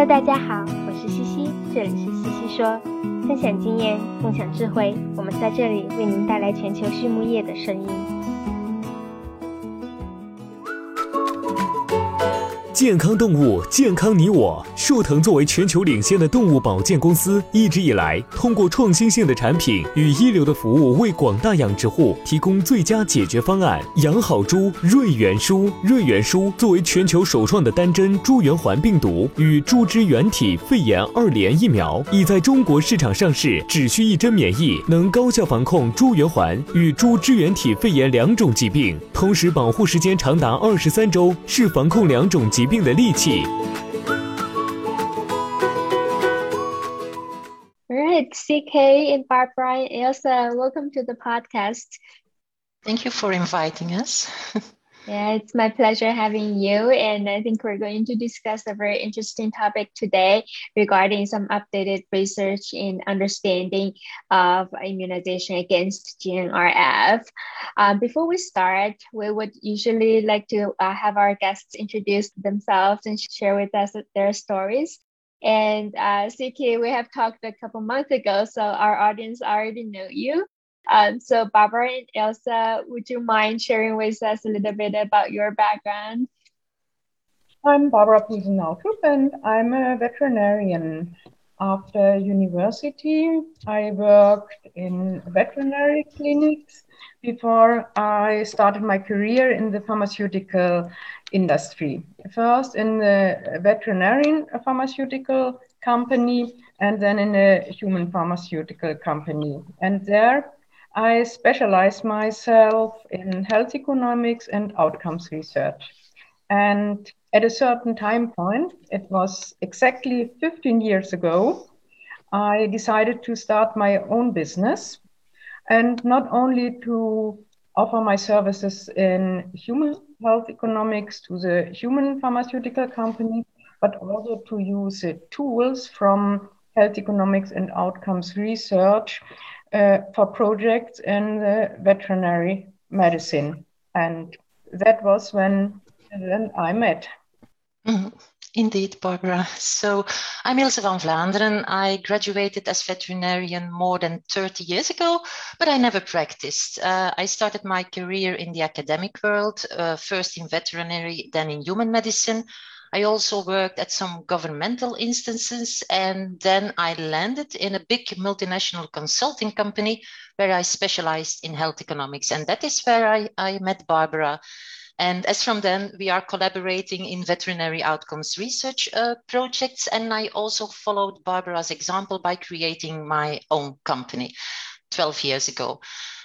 Hello，大家好，我是西西，这里是西西说，分享经验，共享智慧，我们在这里为您带来全球畜牧业的声音。健康动物，健康你我。树藤作为全球领先的动物保健公司，一直以来通过创新性的产品与一流的服务，为广大养殖户提供最佳解决方案。养好猪，瑞元舒。瑞元舒作为全球首创的单针猪圆环病毒与猪支原体肺炎二联疫苗，已在中国市场上市，只需一针免疫，能高效防控猪圆环与猪支原体肺炎两种疾病，同时保护时间长达二十三周，是防控两种疾。病的利器。Right, CK and Barbara and Ilse, welcome to the podcast. Thank you for inviting us. Yeah, it's my pleasure having you. And I think we're going to discuss a very interesting topic today regarding some updated research in understanding of immunization against GNRF. Um, before we start, we would usually like to uh, have our guests introduce themselves and share with us their stories. And uh, CK, we have talked a couple months ago, so our audience already know you. Um, so, Barbara and Ilse, would you mind sharing with us a little bit about your background? I'm Barbara Piesen-Nautrup, and I'm a veterinarian. After university, I worked in veterinary clinics before I started my career in the pharmaceutical industry. First in the veterinarian pharmaceutical company and then in a human pharmaceutical company. And there I specialized myself in health economics and outcomes research. And at a certain time point, it was exactly 15 years ago, I decided to start my own business and not only to offer my services in human health economics to the human pharmaceutical company, but also to use tools from health economics and outcomes research for projects in the veterinary medicine. And that was when, when I met. Mm-hmm. Indeed, Barbara. So I'm Ilse van Vlaenderen. I graduated as veterinarian more than 30 years ago, but I never practiced. Uh, I started my career in the academic world, uh, first in veterinary, then in human medicine. I also worked at some governmental instances, and then I landed in a big multinational consulting company where I specialized in health economics. And that is where I, I met Barbara. And as from then, we are collaborating in veterinary outcomes research uh, projects. And I also followed Barbara's example by creating my own company 12 years ago.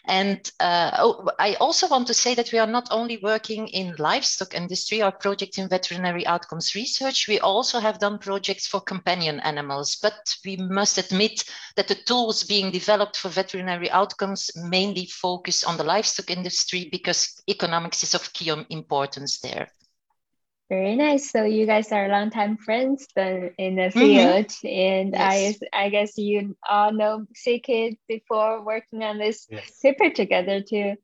And uh, oh, I also want to say that we are not only working in livestock industry or project in veterinary outcomes research, we also have done projects for companion animals. But we must admit that the tools being developed for veterinary outcomes mainly focus on the livestock industry because economics is of key importance there. Very nice. So you guys are longtime friends then in the mm-hmm. field, mm-hmm. and yes. I I guess you all know CK before working on this yes. paper together too.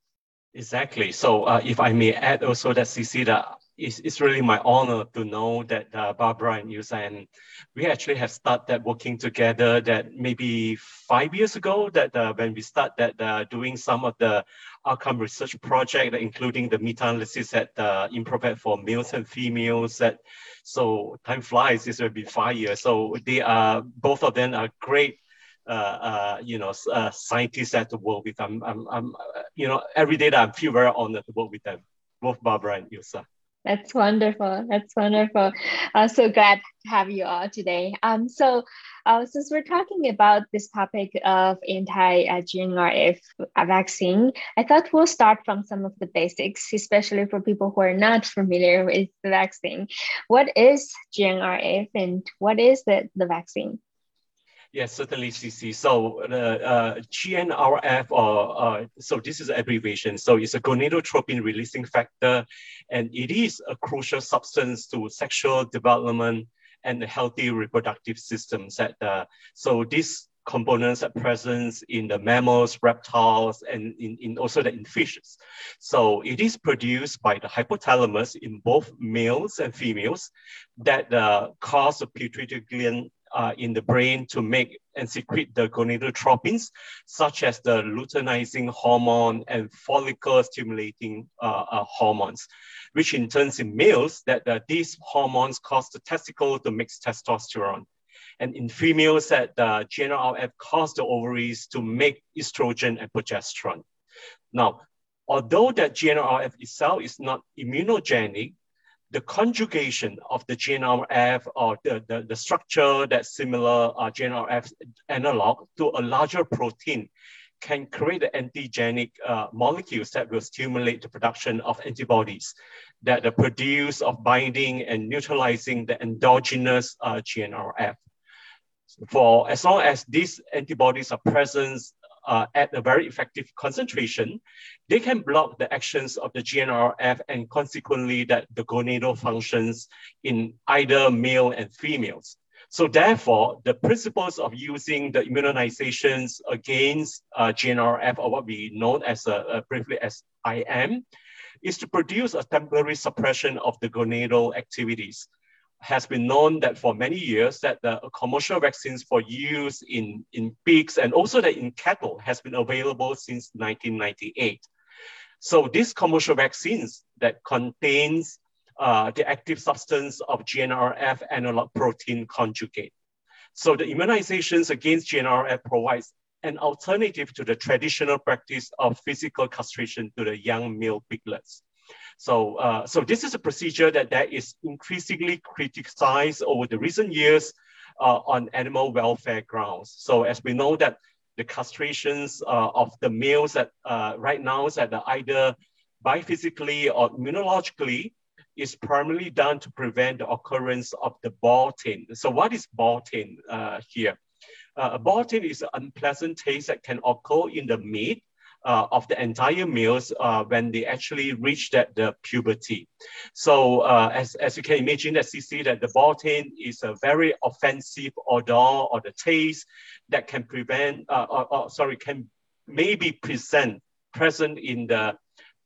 Exactly. So uh, if I may add also that CC that it's, it's really my honor to know that uh, Barbara and Ilse and we actually have started working together that maybe five years ago that uh, when we started uh, doing some of the outcome research project, including the meta-analysis at uh, Improvac for males and females. That so time flies. It's already been five years. So they are both of them are great. Uh, uh, you know, uh, scientists at to work with. I'm, I'm, I'm, you know, every day that I feel very honored to work with them, both Barbara and Ilse. That's wonderful. That's wonderful. Uh, so glad to have you all today. Um, so uh, since we're talking about this topic of anti-GNRF vaccine, I thought we'll start from some of the basics, especially for people who are not familiar with the vaccine. What is GNRF and what is the, the vaccine? Yes, certainly, CC. So the uh, GNRF, or uh, so this is an abbreviation. So it's a gonadotropin releasing factor, and it is a crucial substance to sexual development and the healthy reproductive systems. That uh, so this components at present in the mammals, reptiles, and in, in also the in fishes. So it is produced by the hypothalamus in both males and females that uh, cause the pituitary gland uh, in the brain to make and secrete the gonadotropins, such as the luteinizing hormone and follicle stimulating uh, uh, hormones, which in turn in males that uh, these hormones cause the testicle to mix testosterone. And in females that the GnRF cause the ovaries to make estrogen and progesterone. Now, although that GnRF itself is not immunogenic, the conjugation of the GNRF or the, the, the structure that's similar uh, GNRF analog to a larger protein can create the antigenic uh, molecules that will stimulate the production of antibodies that are produced of binding and neutralizing the endogenous uh, GNRF. For as long as these antibodies are present uh, at a very effective concentration, they can block the actions of the GNRF and consequently that the gonadal functions in either male and females. So therefore, the principles of using the immunizations against uh, GNRF or what we know as uh, briefly as IM is to produce a temporary suppression of the gonadal activities has been known that for many years that the commercial vaccines for use in, in pigs and also that in cattle has been available since 1998. So these commercial vaccines that contains uh, the active substance of GNRF analog protein conjugate. So the immunizations against GNRF provides an alternative to the traditional practice of physical castration to the young male piglets. So, uh, so this is a procedure that, that is increasingly criticized over the recent years uh, on animal welfare grounds. So as we know that the castrations uh, of the males that uh, right now is that either biophysically or immunologically is primarily done to prevent the occurrence of the taint. So what is taint uh, here? Uh, taint is an unpleasant taste that can occur in the meat uh, of the entire males uh, when they actually reach that the puberty. So uh, as, as you can imagine that see that the boar taint is a very offensive odor or the taste that can prevent, uh, or, or, sorry, can maybe present present in the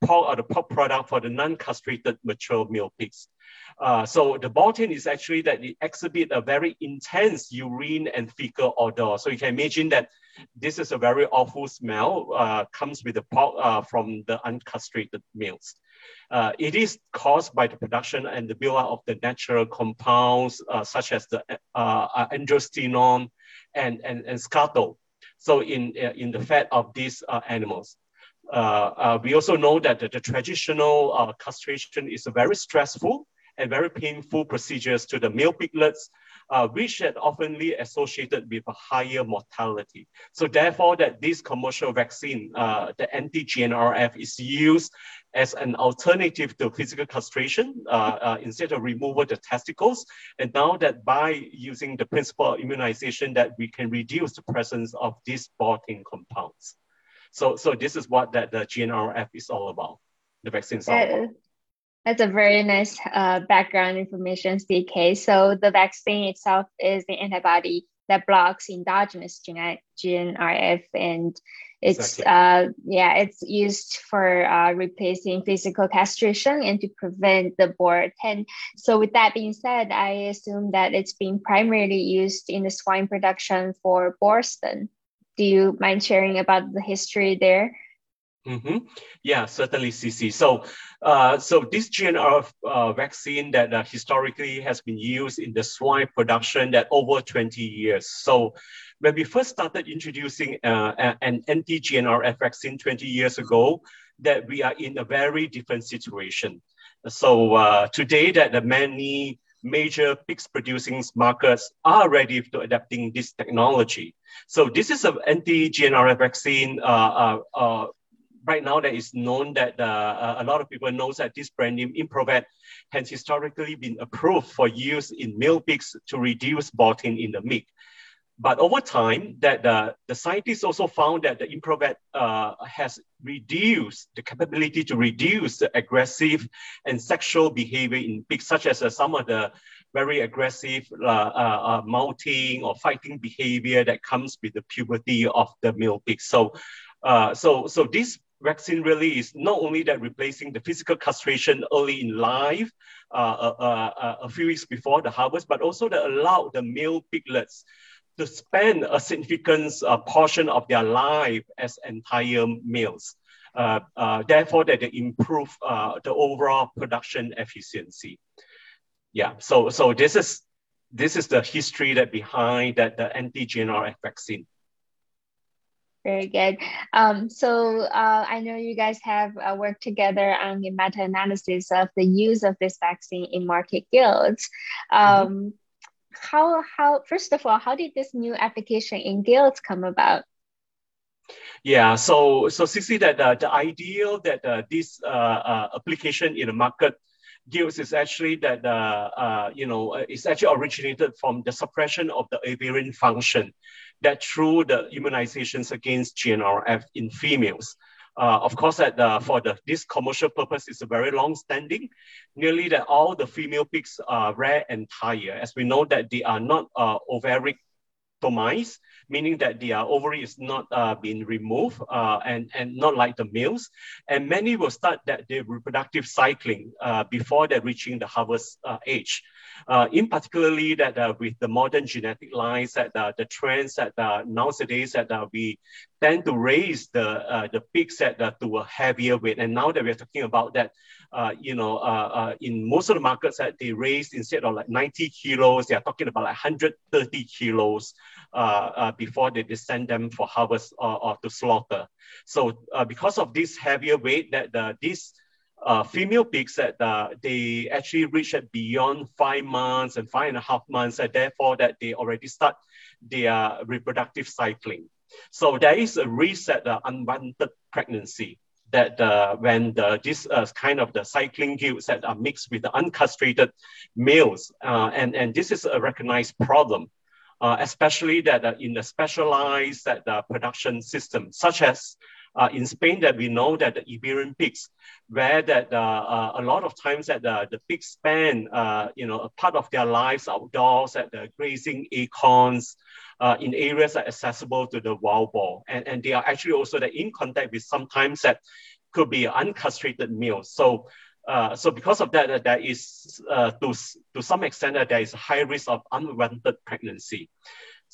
pork or the pork product for the non-castrated mature male pigs. Uh, so the boar taint is actually that it exhibit a very intense urine and fecal odor. So you can imagine that this is a very awful smell, uh, comes with the uh, from the uncastrated males. Uh, it is caused by the production and the buildup of the natural compounds uh, such as the uh, androstenone and, and, and skatole. So in, in the fat of these animals. we also know that the, the traditional castration is very stressful and very painful procedures to the male piglets, uh, which are oftenly associated with a higher mortality. So therefore that this commercial vaccine, uh, the anti-GNRF is used as an alternative to physical castration uh, uh, instead of removal the testicles. And now that by using the principle of immunization that we can reduce the presence of these boar taint compounds. So, so this is what that the GNRF is all about. The vaccine is all about. That's a very nice uh, background information, CK. So the vaccine itself is the antibody that blocks endogenous GNRF, and it's exactly. uh, yeah, it's used for uh, replacing physical castration and to prevent the boar And So with that being said, I assume that it's being primarily used in the swine production for Boston. Do you mind sharing about the history there? Mm-hmm. Yeah, certainly, CC. So, uh, so this GNR uh, vaccine that uh, historically has been used in the swine production that over 20 years. So, when we first started introducing uh, an anti-GNRF vaccine 20 years ago, that we are in a very different situation. So uh, today, that the many major pigs producing markets are ready to adapting this technology. So this is an anti-GNRF vaccine uh, uh, uh right now that is known that uh, a lot of people knows that this brand name Improvac has historically been approved for use in male pigs to reduce boar taint in the meat. But over time, that uh, the scientists also found that the Improvac uh, has reduced the capability to reduce the aggressive and sexual behavior in pigs, such as uh, some of the very aggressive uh, uh, uh, mounting or fighting behavior that comes with the puberty of the male pig. So, uh, so, so this vaccine really is not only that replacing the physical castration early in life, uh, uh, a few weeks before the harvest, but also that allow the male piglets to spend a significant portion of their life as entire males. Uh, uh, therefore, that they improve uh, the overall production efficiency. Yeah, so so this is this is the history that behind that the anti-GnRF vaccine. Very good. Um, so uh, I know you guys have uh, worked together on the meta-analysis of the use of this vaccine in market gilts. Um, mm-hmm. How how first of all, how did this new application in gilts come about? Yeah, so so CC that uh, the ideal that uh, this uh, uh, application in the market gilts is actually that uh, uh, you know it's actually originated from the suppression of the ovarian function that through the immunizations against GNRF in females. Uh, of course, that uh, for the this commercial purpose is a very long standing. Nearly that all the female pigs are rare and tire, as we know that they are not uh, ovaric meaning that their ovary is not uh, being removed uh, and, and not like the males. And many will start that their reproductive cycling uh, before they're reaching the harvest uh, age. Uh, in particularly that uh, with the modern genetic lines that the trends that nowadays that we tend to raise the the pigs at to a heavier weight. And now that we're talking about that, you know, in most of the markets that they raise instead of like 90 kilos, they are talking about like 130 kilos uh, uh, before they send them for harvest or, or to slaughter. So uh, because of this heavier weight, that the, these uh, female pigs that uh, they actually reach at beyond five months and five and a half months, and therefore that they already start their reproductive cycling. So there is a risk that uh, unwanted pregnancy that uh, when the, this uh, kind of the cycling gilts that are mixed with the uncastrated males, uh, and, and this is a recognized problem uh, especially that uh, in the specialized that, production system, such as uh, in Spain that we know that the Iberian pigs, where that uh, uh, a lot of times that the, the pigs spend, you know, a part of their lives outdoors at the grazing acorns in areas that are accessible to the wild boar. And, and they are actually also that in contact with sometimes that could be uncastrated males. So uh, so because of that, uh, there is, uh, to, to some extent, uh, there is a high risk of unwanted pregnancy.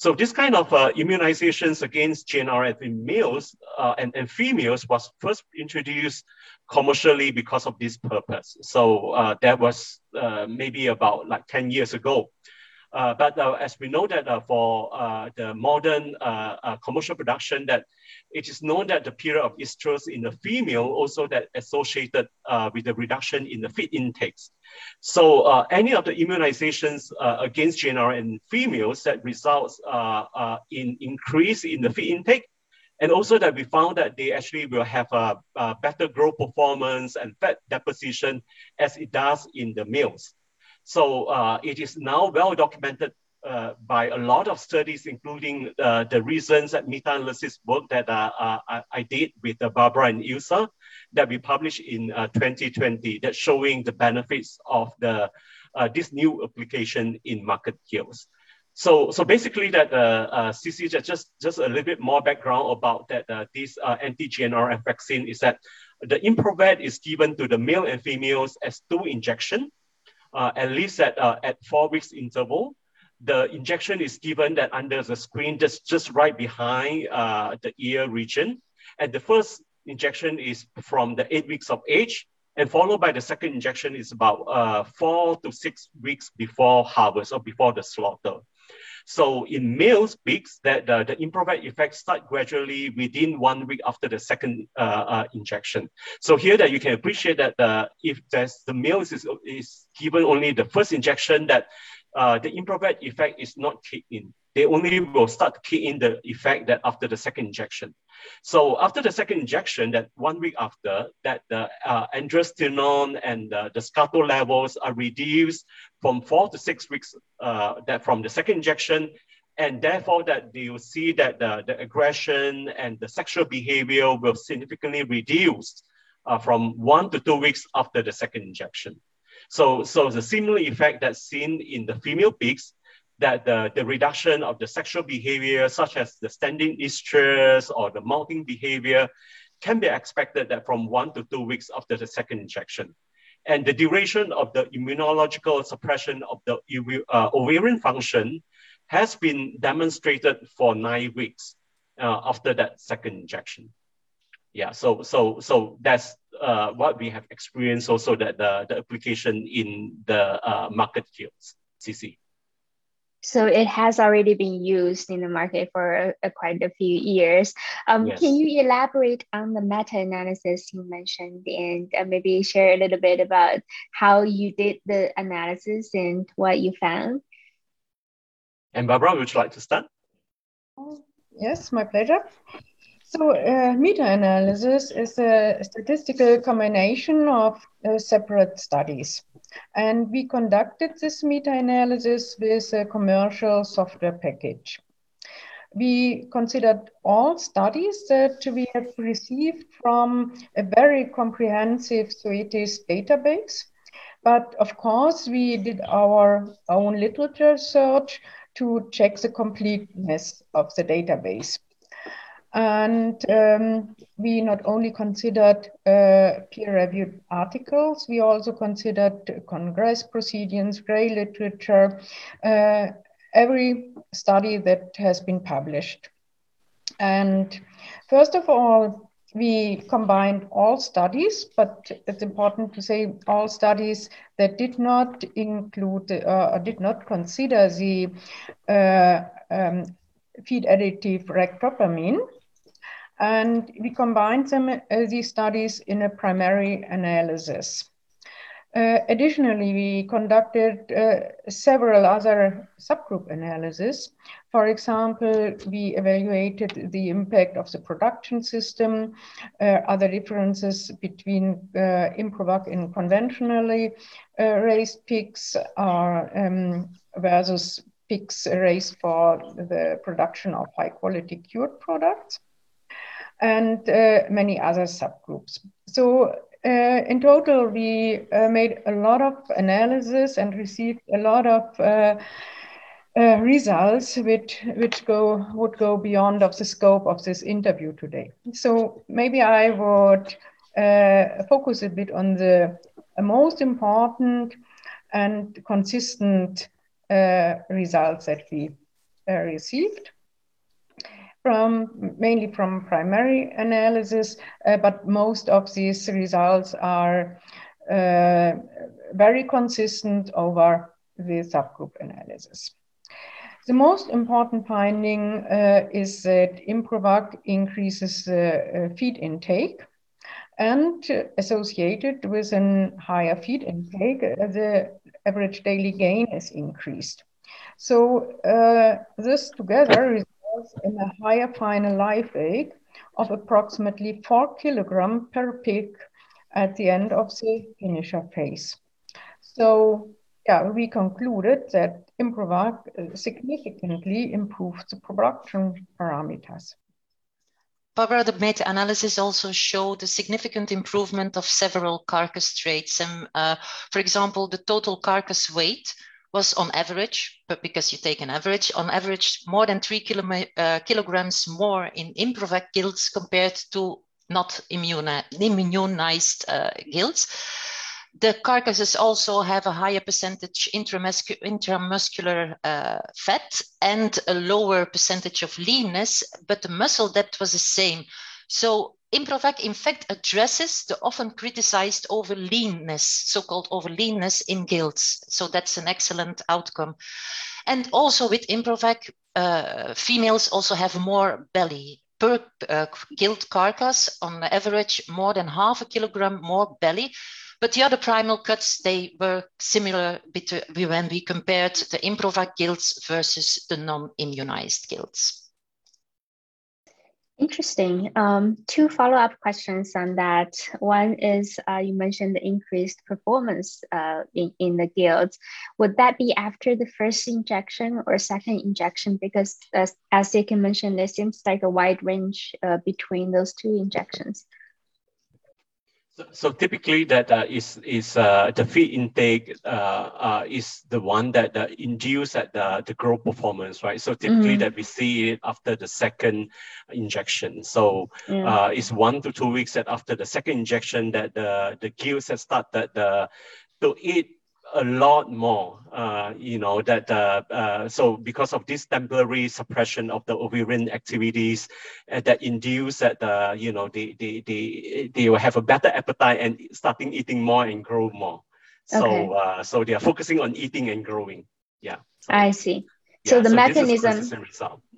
So this kind of uh, immunizations against GNRF in males uh, and, and females was first introduced commercially because of this purpose. So that was maybe about like 10 years ago. Uh, but uh, as we know that uh, for uh, the modern uh, uh, commercial production, that it is known that the period of estrus in the female also that associated with the reduction in the feed intakes. So any of the immunizations against GNR in females that results in increase in the feed intake and also that we found that they actually will have a, a, better growth performance and fat deposition as it does in the males. So uh, it is now well documented uh, by a lot of studies, including uh, the recent meta-analysis work that uh, uh I, I, did with uh, Barbara and Ilse that we published in 2020 that showing the benefits of the this new application in market gilts. So, so basically that CC just, just a little bit more background about that this anti-GNRF vaccine is that the Improvac is given to the male and females as two injection uh, at least at, uh, at four weeks interval. The injection is given that under the screen, just, just right behind uh, the ear region. And the first injection is from the eight weeks of age, and followed by the second injection is about uh, four to six weeks before harvest or before the slaughter. So in males pigs, that uh, the Improvac effect start gradually within one week after the second uh, uh, injection. So here that you can appreciate that uh, if there's the males is, is given only the first injection, that uh, the Improvac effect is not kicked in. They only will start to kick in the effect that after the second injection. So after the second injection, that one week after, that the uh, androstenedione and uh, the skatole levels are reduced from four to six weeks uh, that from the second injection, and therefore that you see that the, the aggression and the sexual behavior will significantly reduced uh, from one to two weeks after the second injection. So, so the similar effect that's seen in the female pigs, that the, the reduction of the sexual behavior, such as the standing estrus or the mounting behavior, can be expected that from one to two weeks after the second injection. And the duration of the immunological suppression of the uh, ovarian function has been demonstrated for nine weeks uh, after that second injection. Yeah, so so so that's uh, what we have experienced also that the, the application in the uh, market gilts, CC. So it has already been used in the market for a, a quite a few years. Um, yes. Can you elaborate on the meta-analysis you mentioned and uh, maybe share a little bit about how you did the analysis and what you found? And Barbara, would you like to start? Yes, my pleasure. So uh, meta-analysis is a statistical combination of uh, separate studies. And we conducted this meta-analysis with a commercial software package. We considered all studies that we have received from a very comprehensive Zoetis database. But of course, we did our own literature search to check the completeness of the database. And um, we not only considered uh, peer-reviewed articles, we also considered congress proceedings, gray literature, uh, every study that has been published. And first of all, we combined all studies, but it's important to say all studies that did not include uh, or did not consider the uh, um, feed additive ractopamine and we combined them, uh, these studies in a primary analysis. Uh, additionally, we conducted uh, several other subgroup analyses. For example, we evaluated the impact of the production system, uh, other differences between uh, Improvac in conventionally uh, raised pigs um, versus pigs raised for the production of high quality cured products and uh, many other subgroups. So uh, in total, we uh, made a lot of analysis and received a lot of uh, uh, results which which go would go beyond of the scope of this interview today. So maybe I would uh, focus a bit on the most important and consistent results that we received from mainly from primary analysis, uh, but most of these results are uh, very consistent over the subgroup analysis. The most important finding uh, is that Improvac increases uh, feed intake and associated with a higher feed intake, uh, the average daily gain is increased. So uh, this together in a higher final live weight of approximately 4 kilogram per pig at the end of the finisher phase. So yeah, we concluded that Improvac uh, significantly improved the production parameters. Barbara, the meta-analysis also showed a significant improvement of several carcass traits. And, uh, for example, the total carcass weight was on average, but because you take an average, on average more than three kilo, uh, kilograms more in Improvac gilts compared to not immunized uh. The carcasses also have a higher percentage intramuscular uh, fat and a lower percentage of leanness, but the muscle depth was the same. So Improvac, in fact, addresses the often criticized overleanness, so-called overleanness in gilts. So that's an excellent outcome. And also with Improvac, uh, females also have more belly. Per uh, gilt carcass, on average, more than half a kilogram more belly. But the other primal cuts, they were similar when we compared the Improvac gilts versus the non-immunized gilts. Interesting. Um, two follow-up questions on that. One is uh, you mentioned the increased performance uh, in, in the gilts. Would that be after the first injection or second injection? Because as, as you can mention, there seems like a wide range uh, between those two injections. So, so typically, that uh, is is uh, the feed intake uh, uh, is the one that uh, induce at the, the growth performance, right? So typically, mm-hmm. that we see it after the second injection. So yeah. uh, it's one to two weeks that after the second injection that the the gilts have started the to eat a lot more, uh, you know, that uh, uh, so because of this temporary suppression of the ovarian activities uh, that induce that, uh, you know, they, they, they, they will have a better appetite and starting eating more and grow more. So, okay. Uh, so they are focusing on eating and growing. Yeah. So, I see. So yeah, the so mechanism,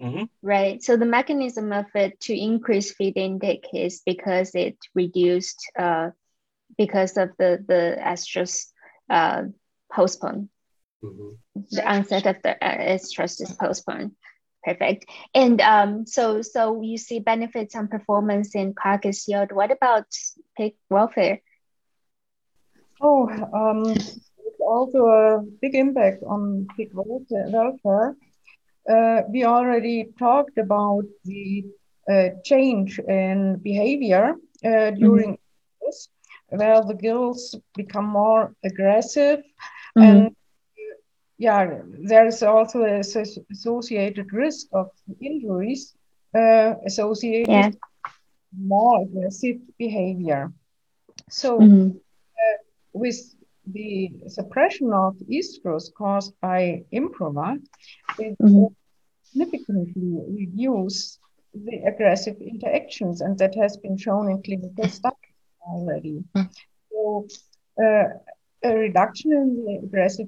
mm-hmm. right? So the mechanism of it to increase feed intake is because it reduced, uh, because of the the estrus uh, postponed. Mm-hmm. The onset of the uh, stress is postponed. Perfect. And um, so so you see benefits on performance in carcass yield. What about pig welfare? Oh, um, it's also a big impact on pig welfare. Uh, we already talked about the uh, change in behavior uh, during mm-hmm. this, where the gilts become more aggressive Mm-hmm. And yeah, there is also a associated risk of injuries uh, associated yeah. more aggressive behavior. So, mm-hmm. uh, with the suppression of estrus caused by Improvac, it mm-hmm. significantly reduce the aggressive interactions, and that has been shown in clinical studies already. Mm-hmm. So, uh, a reduction in the aggressive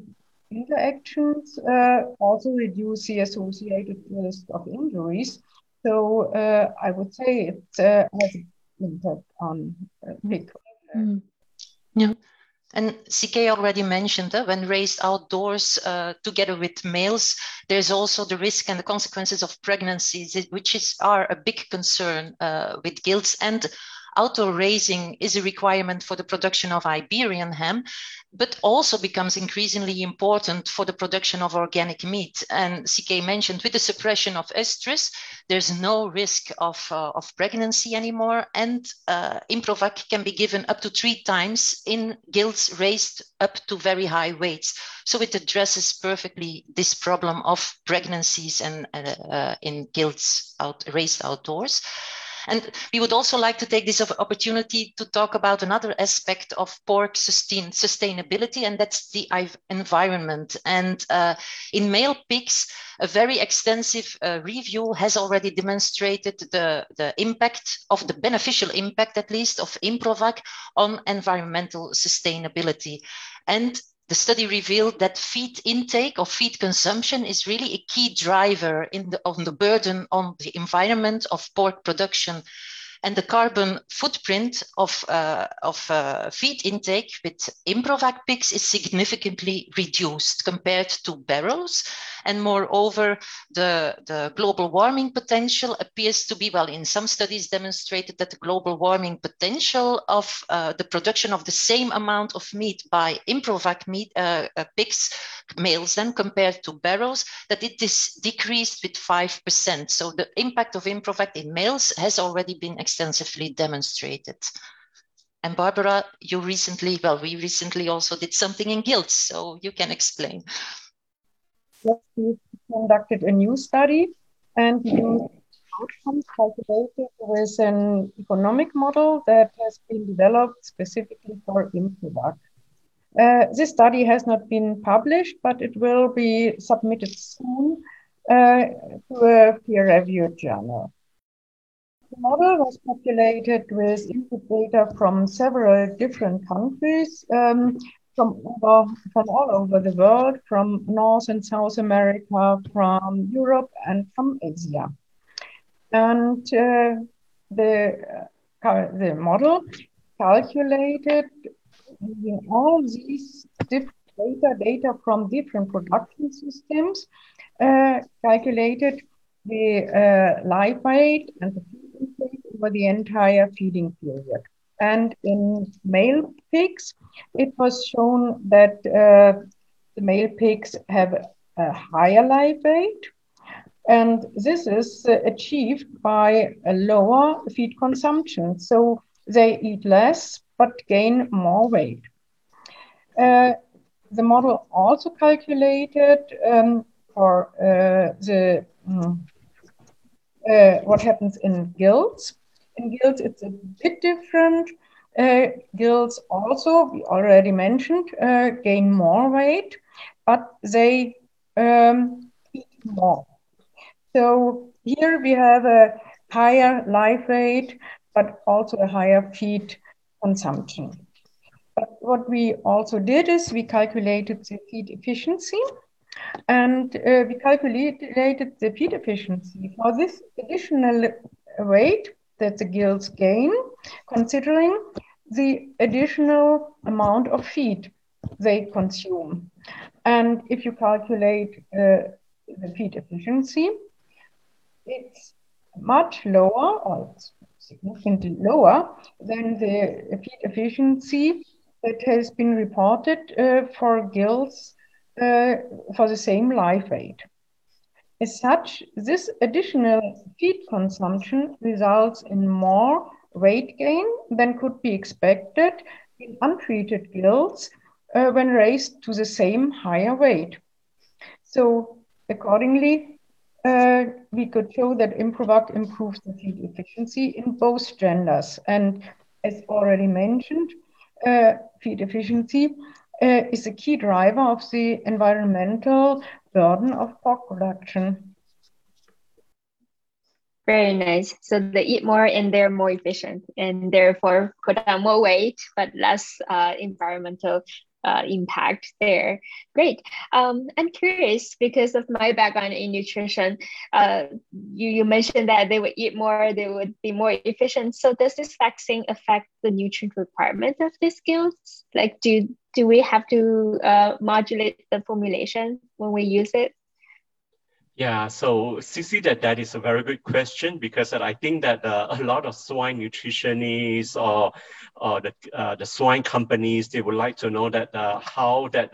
interactions uh, also reduce the associated risk of injuries. So uh, I would say it uh, has an impact on uh. Mm. Yeah. And CK already mentioned that when raised outdoors uh, together with males, there's also the risk and the consequences of pregnancies, which is, are a big concern uh, with gilts and outdoor raising is a requirement for the production of Iberian ham, but also becomes increasingly important for the production of organic meat. And CK mentioned with the suppression of estrus, there's no risk of, uh, of pregnancy anymore. And uh, Improvac can be given up to three times in gilts raised up to very high weights. So it addresses perfectly this problem of pregnancies and uh, in gilts out, raised outdoors. And we would also like to take this opportunity to talk about another aspect of pork sustain, sustainability, and that's the environment. And uh, in male pigs, a very extensive uh, review has already demonstrated the, the impact of the beneficial impact, at least, of Improvac on environmental sustainability. And the study revealed that feed intake or feed consumption is really a key driver in the, on the burden on the environment of pork production and the carbon footprint of, uh, of uh, feed intake with Improvac pigs is significantly reduced compared to barrows. And moreover, the, the global warming potential appears to be, well, in some studies demonstrated that the global warming potential of uh, the production of the same amount of meat by Improvac meat, uh, uh, pigs, males then compared to barrows, that it is decreased with 5%. So the impact of Improvac in males has already been extensively demonstrated. And Barbara, you recently, well, we recently also did something in gilts, so you can explain. We conducted a new study and used outcomes calculated with an economic model that has been developed specifically for Improvac. Uh, this study has not been published, but it will be submitted soon uh, to a peer-reviewed journal. The model was populated with input data from several different countries, um, from, over, from all over the world, from North and South America, from Europe, and from Asia. And uh, the, uh, the model calculated using all these different data, data from different production systems, uh, calculated the uh, live weight and the feeding weight over the entire feeding period. And in male pigs, it was shown that uh, the male pigs have a higher live weight. And this is uh, achieved by a lower feed consumption. So they eat less but gain more weight. Uh, the model also calculated um, for uh, the um, uh, what happens in gilts. In gilts, it's a bit different. Uh, gilts also, we already mentioned, uh, gain more weight, but they um, eat more. So here we have a higher life weight, but also a higher feed consumption. But what we also did is we calculated the feed efficiency and uh, we calculated the feed efficiency for this additional weight that the gilts gain, considering the additional amount of feed they consume. And if you calculate uh, the feed efficiency, it's much lower or significantly lower than the feed efficiency that has been reported uh, for gilts uh, for the same live weight. As such, this additional feed consumption results in more weight gain than could be expected in untreated gilts uh, when raised to the same higher weight. So, accordingly, uh, we could show that Improvac improves the feed efficiency in both genders. And as already mentioned, uh, feed efficiency uh, is a key driver of the environmental burden of pork production. Very nice. So they eat more and they're more efficient and therefore put on more weight, but less uh, environmental uh, impact there. Great. Um, I'm curious because of my background in nutrition. Uh, you, you mentioned that they would eat more, they would be more efficient. So does this vaccine affect the nutrient requirement of these gilts? Like, do do we have to uh, modulate the formulation when we use it? Yeah, so Cici, that that is a very good question because I think that uh, a lot of swine nutritionists or, or the uh, the swine companies they would like to know that uh, how that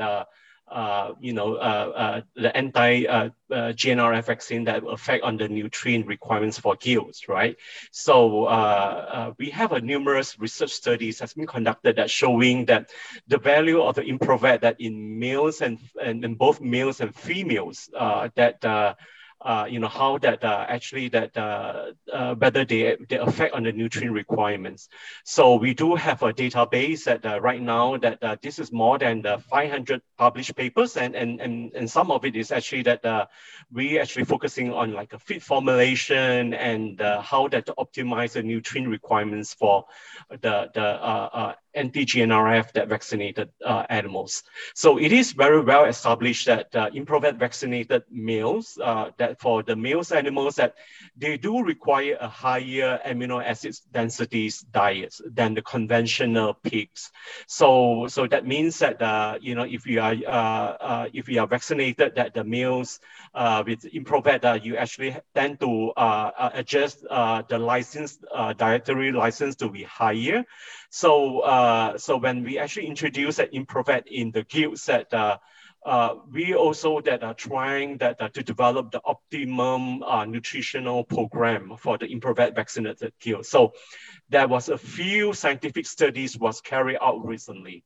uh, uh, you know, uh, uh, the anti-GNRF uh, vaccine that affect on the nutrient requirements for gilts, right? So we have a numerous research studies has been conducted that showing that the value of the Improvac that in males and, and in both males and females that uh, you know how that uh, actually that uh, uh, whether they, they affect on the nutrient requirements. So we do have a database that uh, right now that this is more than the 500 published papers and, and, and, and some of it is actually that we actually focusing on like a feed formulation and how that to optimize the nutrient requirements for the, the anti-GNRF that vaccinated uh, animals. So it is very well established that uh, Improvac vaccinated males, uh, that for the males animals that they do require a higher amino acids densities diets than the conventional pigs. So, so that means that, uh, you know, if you are, uh, uh, if you are vaccinated that the males uh, with Improvac, uh, you actually tend to adjust the lysine, dietary lysine to be higher. So, uh, so when we actually introduce that Improvac in the gilts that uh, uh, we also that are trying that uh, to develop the optimum uh, nutritional program for the Improvac vaccinated gilt. So there was a few scientific studies was carried out recently.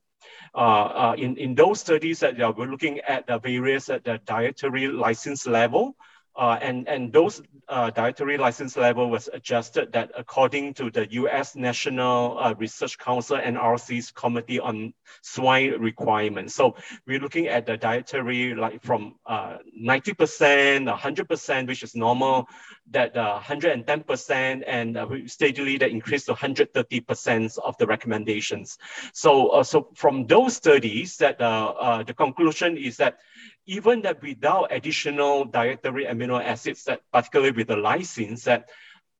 Uh, uh, in, in those studies that we're looking at the various at the dietary lysine level, uh, and, and those uh, dietary lysine level was adjusted that according to the US National uh, Research Council NRC's Committee on Swine Requirements. So we're looking at the dietary like from 90%, uh, 100%, which is normal, that 110% uh, and uh, steadily that increased to 130% of the recommendations. So, so from those studies that the conclusion is that even that without additional dietary amino acids, that particularly with the lysines, that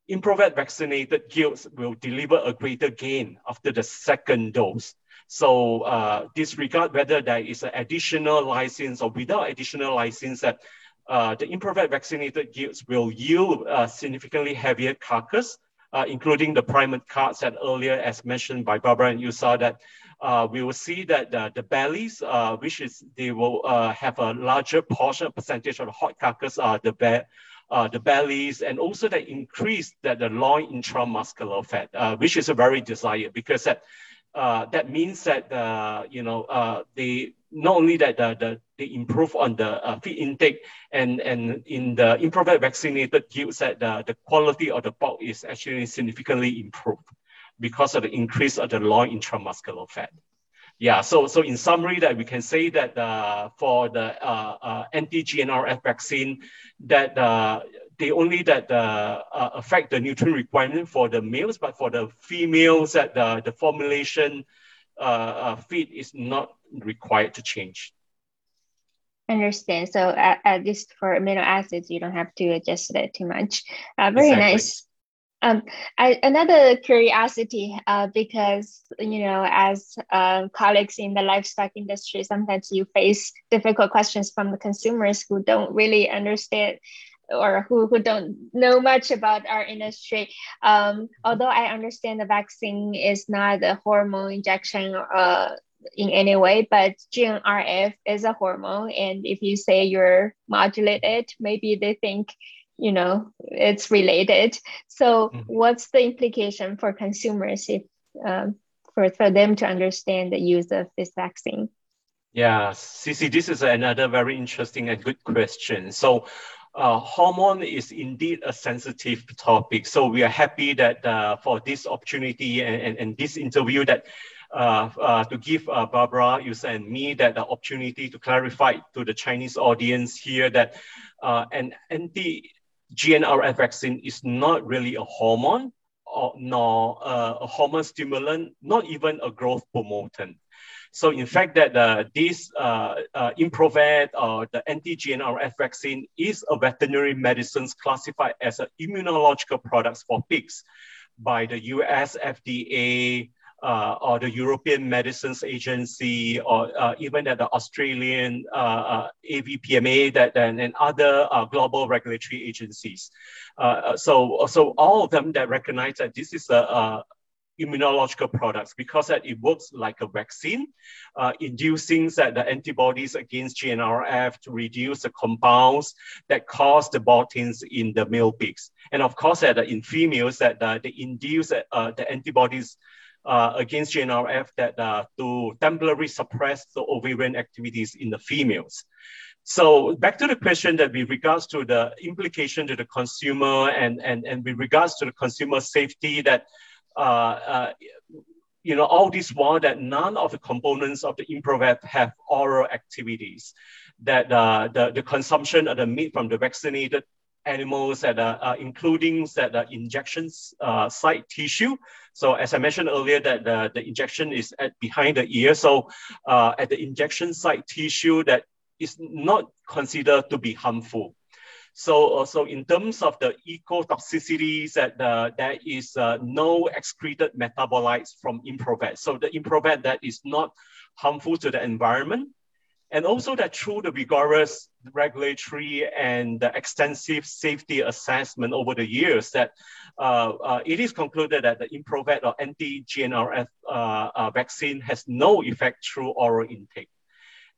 Improvac vaccinated gilts will deliver a greater gain after the second dose. So uh, disregard whether there is an additional lysines or without additional lysines that uh, the Improvac vaccinated gilts will yield significantly heavier carcass, uh, including the primal cuts that earlier, as mentioned by Barbara and you saw that uh, we will see that uh, the bellies, uh, which is they will uh, have a larger portion percentage of the hot carcass, uh, the be- uh, the bellies, and also the increase that the loin intramuscular fat, which is a very desired because that that means that you know they not only that the, the, they improve on the uh, feed intake and and in the Improvac vaccinated gilts that the, the quality of the bulk is actually significantly improved because of the increase of the loin intramuscular fat. Yeah, so so in summary, that we can say that uh, for the uh, uh, anti-GNRF vaccine, that uh, they only that uh, uh, affect the nutrient requirement for the males, but for the females, that the, the formulation uh, feed is not required to change. Understand. So at, at least for amino acids, you don't have to adjust it too much. very exactly. nice. Um, I, another curiosity, uh, because you know, as uh, colleagues in the livestock industry, sometimes you face difficult questions from the consumers who don't really understand or who, who don't know much about our industry. Um, although I understand the vaccine is not a hormone injection uh, in any way, but GNRF is a hormone. And if you say you're modulated, maybe they think you know it's related so mm-hmm. what's the implication for consumers if um, for, for them to understand the use of this vaccine yeah Cici, this is another very interesting and good question so uh, hormone is indeed a sensitive topic so we are happy that uh, for this opportunity and, and, and this interview that to give uh, Barbara, you and me that the opportunity to clarify to the Chinese audience here that uh, an anti GNRF vaccine is not really a hormone or nor uh, a hormone stimulant, not even a growth promotant. So in fact, that uh, this uh, uh, Improvac or the anti-GNRF vaccine is a veterinary medicines classified as an immunological products for pigs by the US FDA, uh, or the European Medicines Agency, or uh, even at the Australian uh, uh AVPMA that, and, and other uh, global regulatory agencies. Uh, so, so all of them that recognize that this is a, a immunological products because that it works like a vaccine, uh, inducing that the antibodies against GNRF to reduce the compounds that cause the boar taints in the male pigs. And of course, that in females, that uh, they induce uh, the antibodies uh, against GNRF that uh, to temporarily suppress the ovarian activities in the females. So back to the question that with regards to the implication to the consumer and, and, and with regards to the consumer safety that, uh, uh you know, all this while that none of the components of the Improvac have oral activities, that uh, the, the consumption of the meat from the vaccinated animals that are uh, including that uh, injections uh, site tissue. So as I mentioned earlier, that the, the injection is at behind the ear. So uh, at the injection site tissue that is not considered to be harmful. So also in terms of the ecotoxicities, that uh, there is uh, no excreted metabolites from Improvac. So the Improvac that is not harmful to the environment and also that through the rigorous regulatory and extensive safety assessment over the years that uh, uh, it is concluded that the Improvac or anti-GNRF uh, uh, vaccine has no effect through oral intake.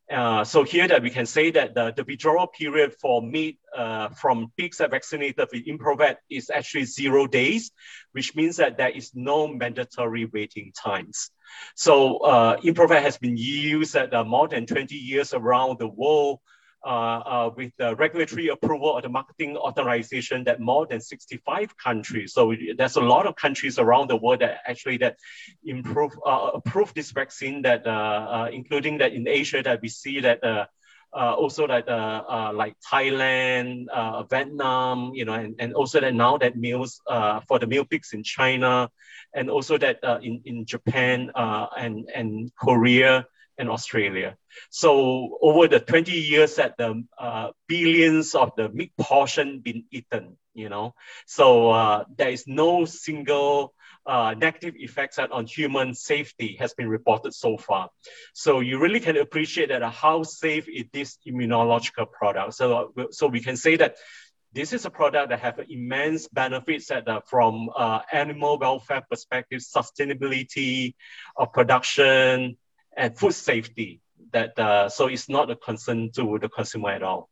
Uh, so here that we can say that the, the withdrawal period for meat uh, from pigs that vaccinated with Improvac is actually zero days, which means that there is no mandatory waiting times. So uh, Improvac has been used at more than 20 years around the world with the regulatory approval or the marketing authorization that more than 65 countries. So there's a lot of countries around the world that actually that improve uh, approve this vaccine that uh, uh, including that in Asia that we see that uh, uh, also that uh, uh, like Thailand, uh, Vietnam, you know, and, and also that now that meals uh, for the meal pigs in China, and also that uh, in, in Japan uh, and, and Korea and Australia. So over the 20 years that the uh, billions of the meat portion been eaten, you know, so uh, there is no single uh, negative effects on human safety has been reported so far. So you really can appreciate that how safe is this immunological product. So, so we can say that this is a product that have immense benefits that, uh, from uh, animal welfare perspective, sustainability of production, and food safety. That uh, so it's not a concern to the consumer at all.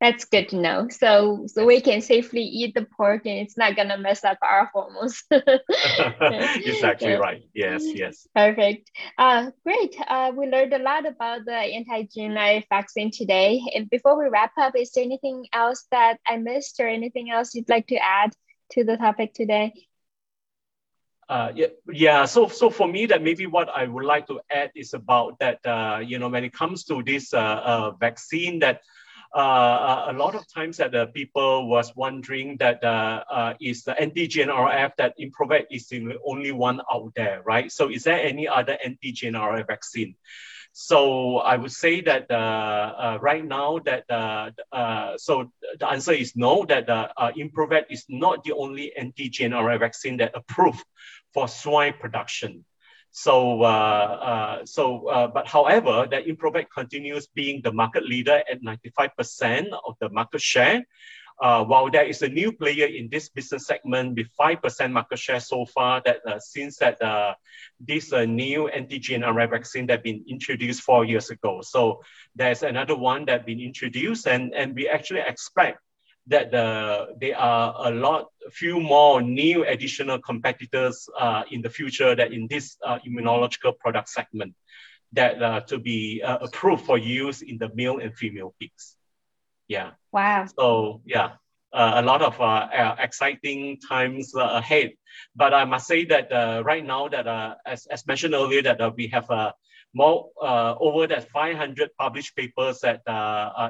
That's good to know. So so we can safely eat the pork and it's not gonna mess up our hormones. exactly right. Yes, yes. Perfect. Uh, great. Uh, we learned a lot about the anti-GnRF vaccine today. And before we wrap up, is there anything else that I missed or anything else you'd like to add to the topic today? Uh, yeah, yeah. So, so for me, that maybe what I would like to add is about that. Uh, you know, when it comes to this uh, uh vaccine, that uh, a lot of times that people was wondering that is the anti-GnRF that Improvac is the only one out there, right? So is there any other anti-GnRF vaccine? So I would say that right now that so the answer is no. That uh, Improvac is not the only anti-GnRF vaccine that approved for swine production. So, uh, uh, so, uh, but however, that Improvac continues being the market leader at 95% of the market share. Uh, while there is a new player in this business segment with 5% market share so far, that uh, since that uh, this new anti-GnRF vaccine that been introduced four years ago. So there's another one that been introduced and, and we actually expect that the, there are a lot, few more new additional competitors uh, in the future that in this uh, immunological product segment that uh, to be uh, approved for use in the male and female pigs. Yeah. Wow. So yeah, uh, a lot of uh, exciting times ahead. But I must say that right now that as, as mentioned earlier that we have more over that 500 published papers that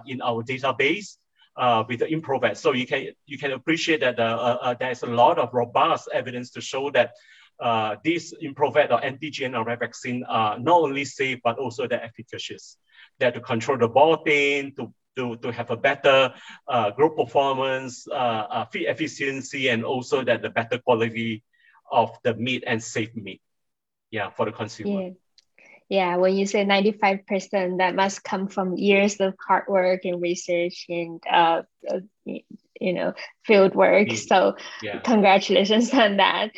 in our database uh, with the Improvac. So you can you can appreciate that uh, uh, uh, there's a lot of robust evidence to show that uh, this Improvac or anti-GnRF vaccine are not only safe but also they're efficacious. That to control the pain, to to, to have a better uh, growth performance, uh, uh, feed efficiency, and also that the better quality of the meat and safe meat. Yeah, for the consumer. Yeah, when you say 95%, that must come from years of hard work and research and, uh, uh you know, field work. Mm. So yeah. congratulations on that.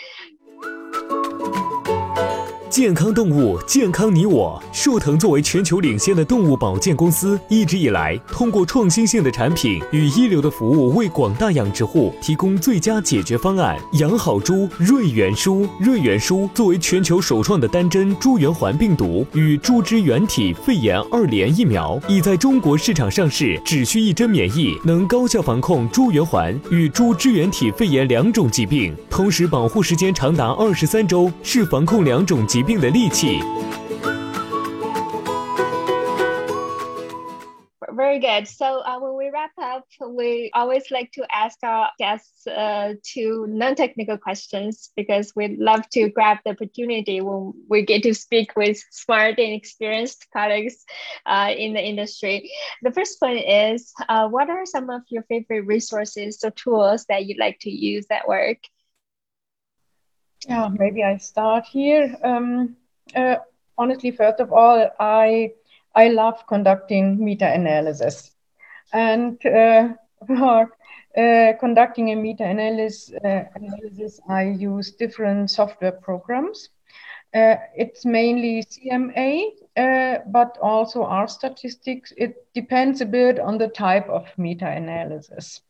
健康动物，健康你我。树藤作为全球领先的动物保健公司，一直以来通过创新性的产品与一流的服务，为广大养殖户提供最佳解决方案。养好猪，瑞元舒。瑞元舒作为全球首创的单针猪源环病毒与猪支原体肺炎二联疫苗，已在中国市场上市，只需一针免疫，能高效防控猪源环与猪支原体肺炎两种疾病，同时保护时间长达二十三周，是防控两种疾。病的利器。Very good. So uh, when we wrap up, we always like to ask our guests uh, two non-technical questions because we love to grab the opportunity when we get to speak with smart and experienced colleagues uh, in the industry. The first one is, uh, what are some of your favorite resources or tools that you like to use at work? Yeah, maybe I start here. Um, uh, honestly, first of all, I I love conducting meta-analysis, and uh, for uh, conducting a meta-analysis, uh, analysis, I use different software programs. Uh, it's mainly CMA, uh, but also R statistics. It depends a bit on the type of meta-analysis.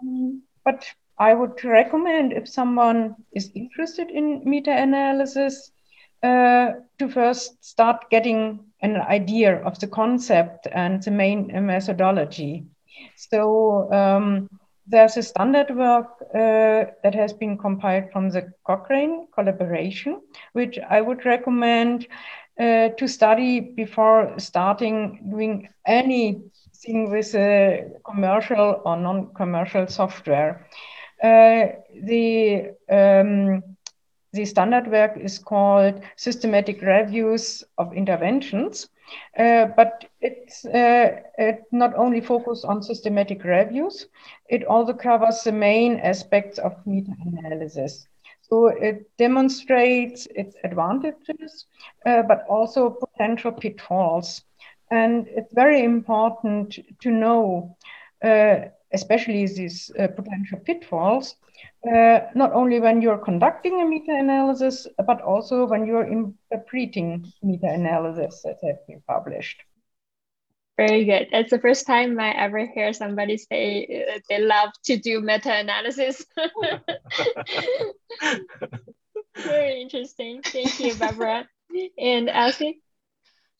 Um, but I would recommend if someone is interested in meta-analysis uh, to first start getting an idea of the concept and the main methodology. So um, there's a standard work uh, that has been compiled from the Cochrane collaboration, which I would recommend uh, to study before starting doing anything with a commercial or non-commercial software. The um, the standard work is called Systematic Reviews of Interventions. Uh, but it's uh, it not only focused on systematic reviews, it also covers the main aspects of meta-analysis. So it demonstrates its advantages, uh, but also potential pitfalls. And it's very important to know, uh, especially these uh, potential pitfalls, uh, not only when you're conducting a meta-analysis, but also when you're interpreting meta-analysis that have been published. Very good. That's the first time I ever hear somebody say uh, they love to do meta-analysis. Very interesting. Thank you, Barbara. And Ilse?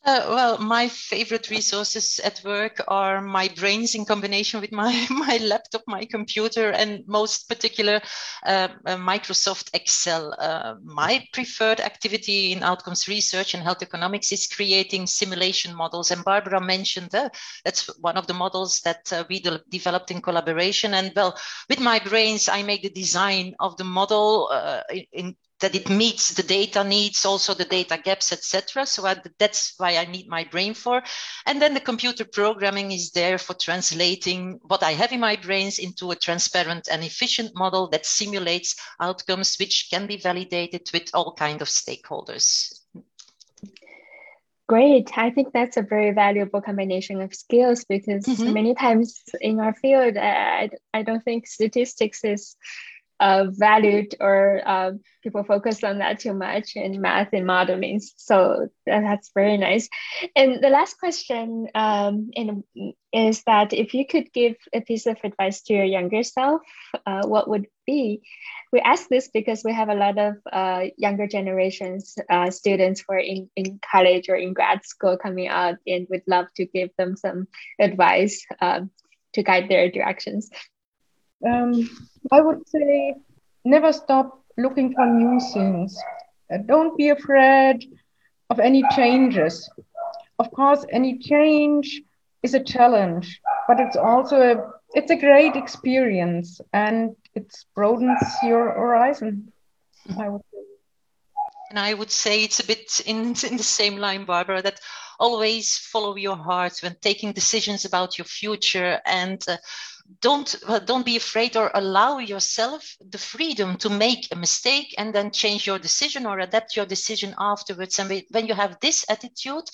Uh, well, my favorite resources at work are my brains in combination with my, my laptop, my computer, and most particular uh, uh, Microsoft Excel. Uh, my preferred activity in outcomes research and health economics is creating simulation models. And Barbara mentioned uh, that's one of the models that we de developed in collaboration. And well, with my brains, I make the design of the model in, that it meets the data needs, also the data gaps, etc. So I, that's why I need my brain for. And then the computer programming is there for translating what I have in my brains into a transparent and efficient model that simulates outcomes which can be validated with all kind of stakeholders. Great. I think that's a very valuable combination of skills because mm-hmm. many times in our field, I, I don't think statistics is uh, valued or uh, people focus on that too much in math and modeling. So that's very nice. And the last question um, in, is that if you could give a piece of advice to your younger self, uh, what would be? We ask this because we have a lot of uh, younger generations uh, students who are in, in college or in grad school coming out and we'd love to give them some advice um, to guide their directions. Um, I would say never stop looking for new things. Uh, don't be afraid of any changes. Of course, any change is a challenge, but it's also a it's a great experience and it broadens your horizon. I would say. And I would say it's a bit in, in the same line, Barbara, that always follow your heart when taking decisions about your future and uh, don't don't be afraid or allow yourself the freedom to make a mistake and then change your decision or adapt your decision afterwards. And when you have this attitude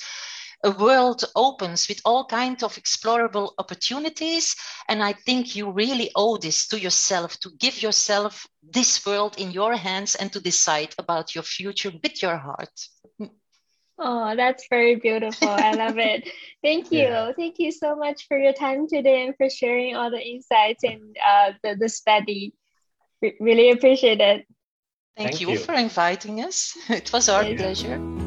a world opens with all kinds of explorable opportunities. And i think you really owe this to yourself to give yourself this world in your hands and to decide about your future with your heart Oh, that's very beautiful. I love it. Thank you. Yeah. Thank you so much for your time today and for sharing all the insights and uh, the, the study. Re- really appreciate it. Thank, Thank you, you, for inviting us. It was our pleasure.